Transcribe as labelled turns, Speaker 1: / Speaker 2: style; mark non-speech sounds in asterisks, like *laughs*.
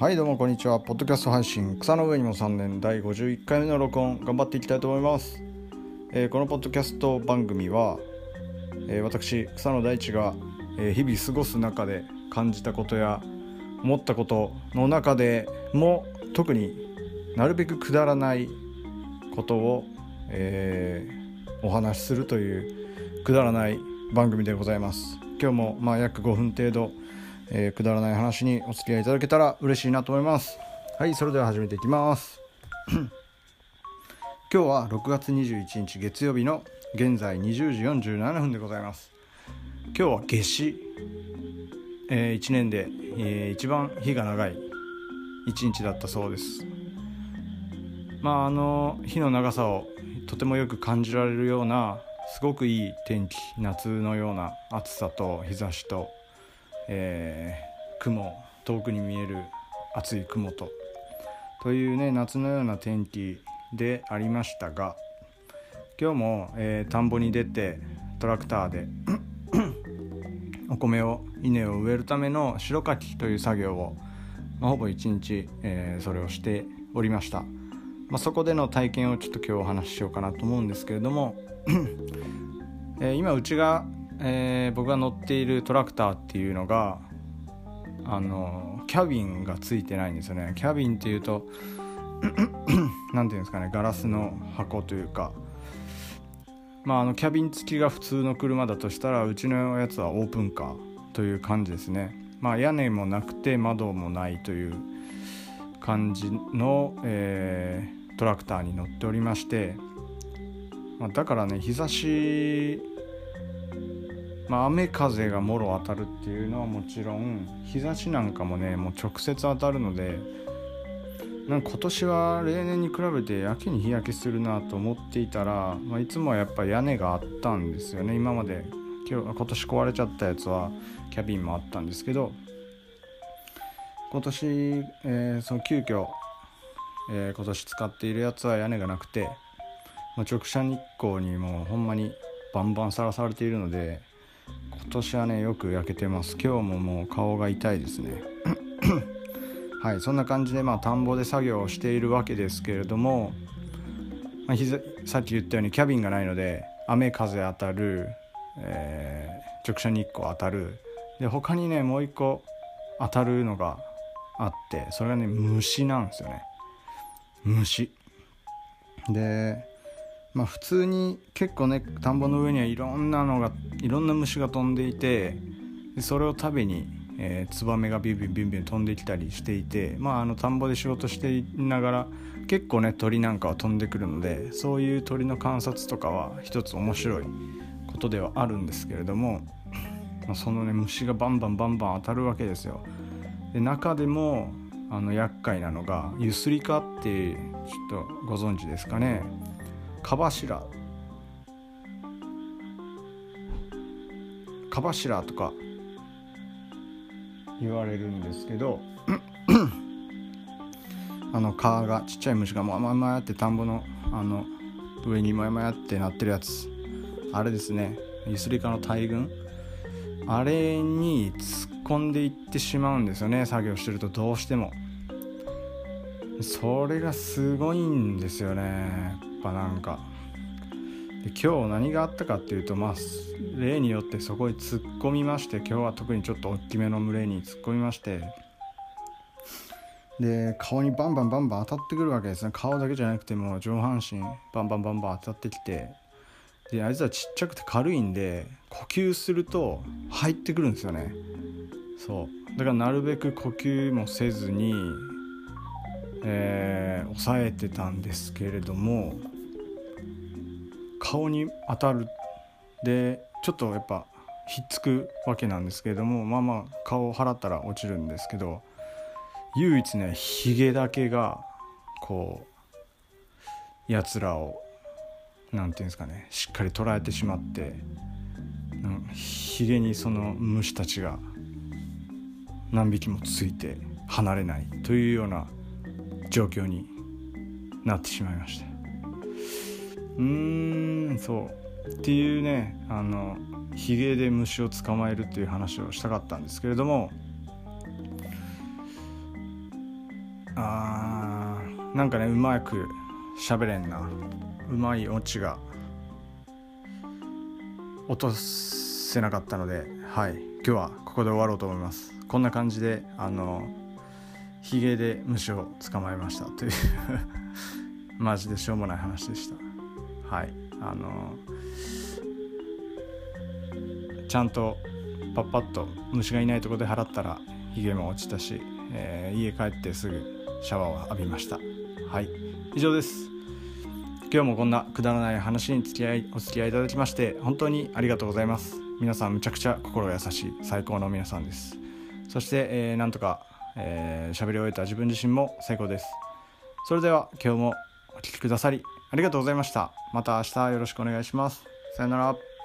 Speaker 1: はいどうもこんにちは。ポッドキャスト配信草の上にも3年第51回目の録音頑張っていきたいと思います、えー、このポッドキャスト番組は、えー、私草野大地が、えー、日々過ごす中で感じたことや思ったことの中でも特になるべくくだらないことを、えお話しするというくだらない番組でございます。今日もまあ約5分程度えー、くだらない話にお付き合いいただけたら嬉しいなと思います。はいそれでは始めていきます。*clears throat* 今日は6月21日月曜日の現在20時47分でございます。今日は夏至、えー、1年で、えー、一番日が長い1日だったそうです。まああの日の長さをとてもよく感じられるようなすごくいい天気夏のような暑さと日差しとえー、雲遠くに見える厚い雲とというね夏のような天気でありましたが今日も、えー、田んぼに出てトラクターで *coughs* お米を稲を植えるための白かきという作業を、まあ、ほぼ一日、えー、それをしておりました、まあ、そこでの体験をちょっと今日お話ししようかなと思うんですけれども、*coughs* えー、今うちがえー、僕が乗っているトラクターっていうのがあのキャビンがついてないんですよね。キャビンっていうと *clears throat* 何ていうんですかねガラスの箱というか。まああのキャビン付きが普通の車だとしたらうちのやつはオープンカーという感じですね。まあ屋根もなくて窓もないという感じの、えー、トラクターに乗っておりまして、まあ、だからね日差しまあ、雨風がもろ当たるっていうのはもちろん日差しなんかもねもう直接当たるのでなんか今年は例年に比べてやけに日焼けするなと思っていたら、まあ、いつもはやっぱ屋根があったんですよね。今まで今日今年壊れちゃったやつはキャビンもあったんですけど今年、えー、その急遽、えー、今年使っているやつは屋根がなくて、まあ、直射日光にもうほんまにバンバンさらされているので今年はねよく焼けてます。今日ももう顔が痛いですね。*coughs* はいそんな感じでまあ田んぼで作業をしているわけですけれども、まあ、さっき言ったようにキャビンがないので雨風当たる、えー、直射日光当たる。で他にねもう一個当たるのがあってそれがね虫なんですよね。虫。でまあ、普通に結構ね田んぼの上にはいろんなのがいろんな虫が飛んでいてそれを食べに、えー、ツバメがビュンビュンビュンビュン飛んできたりしていて、まあ、あの田んぼで仕事していながら結構ね鳥なんかは飛んでくるのでそういう鳥の観察とかは一つ面白いことではあるんですけれども、まあ、そのね虫がバンバンバンバン当たるわけですよ。で中でもあの厄介なのがユスリカってちょっとご存知ですかねか柱か柱とか言われるんですけど *clears throat* あの皮がちっちゃい虫がもやもやって田んぼのあの上にもやもやってなってるやつ。あれですね。ユスリカの大群。あれに突っ込んでいってしまうんですよね。作業してるとどうしても。それがすごいんですよね。ぱなんか。で今日何があったかっていうとまあ例によってそこに突っ込みまして今日は特にちょっと大きめの群れに突っ込みまして。で顔にバンバンバンバン当たってくるわけですね。顔だけじゃなくても上半身バンバンバンバン当たってきて。であいつはちっちゃくて軽いんで呼吸すると入ってくるんですよね。そう。だからなるべく呼吸もせずにえー、抑えてたんですけれども顔に当たるでちょっとやっぱひっつくわけなんですけれどもまあまあ顔を払ったら落ちるんですけど唯一ねヒゲだけがこうやつらを何て言うんですかねしっかり捉えてしまってヒゲにその虫たちが何匹もついて離れないというような状況になってしまいましたうーんそう。っていうねあのヒゲで虫を捕まえるっていう話をしたかったんですけれどもあーなんかねうまく喋れんな。うまいオチが落とせなかったのではい。今日はここで終わろうと思います。こんな感じであのヒゲで虫を捕まえましたという *laughs* マジでしょうもない話でした。はい。あのちゃんとパッパッと虫がいないとこで払ったらヒゲも落ちたし、えー、家帰ってすぐシャワーを浴びました。はい。以上です。今日もこんなくだらない話に付き合いお付き合いいただきまして本当にありがとうございます。皆さんむちゃくちゃ心優しい最高の皆さんです。そして、えー、なんとか喋、えー、り終えた自分自身も最高です。それでは今日もお聴きくださりありがとうございました。また明日よろしくお願いします。さよなら。